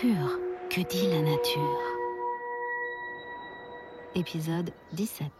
Pur, que dit la nature. Épisode 17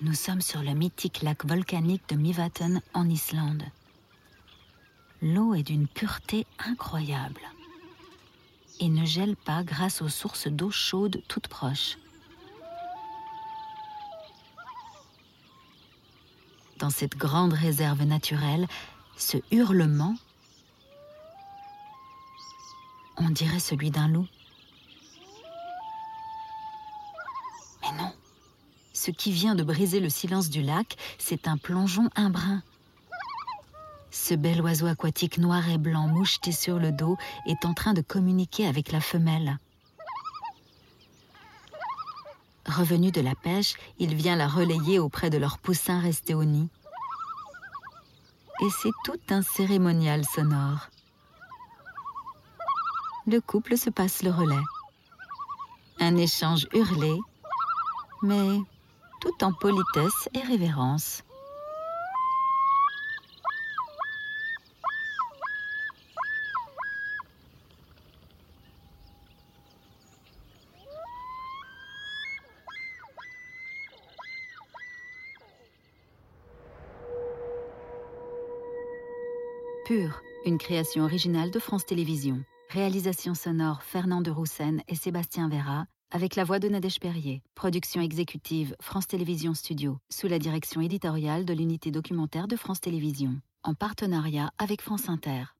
Nous sommes sur le mythique lac volcanique de Mivaten en Islande. L'eau est d'une pureté incroyable et ne gèle pas grâce aux sources d'eau chaude toutes proches. Dans cette grande réserve naturelle, ce hurlement, on dirait celui d'un loup. Ce qui vient de briser le silence du lac, c'est un plongeon imbrun. Ce bel oiseau aquatique noir et blanc moucheté sur le dos est en train de communiquer avec la femelle. Revenu de la pêche, il vient la relayer auprès de leur poussin resté au nid. Et c'est tout un cérémonial sonore. Le couple se passe le relais. Un échange hurlé, mais tout en politesse et révérence. Pur, une création originale de France Télévisions. Réalisation sonore Fernand de Roussen et Sébastien Vera, avec la voix de Nadège Perrier. Production exécutive France Télévisions Studio, sous la direction éditoriale de l'unité documentaire de France Télévisions, en partenariat avec France Inter.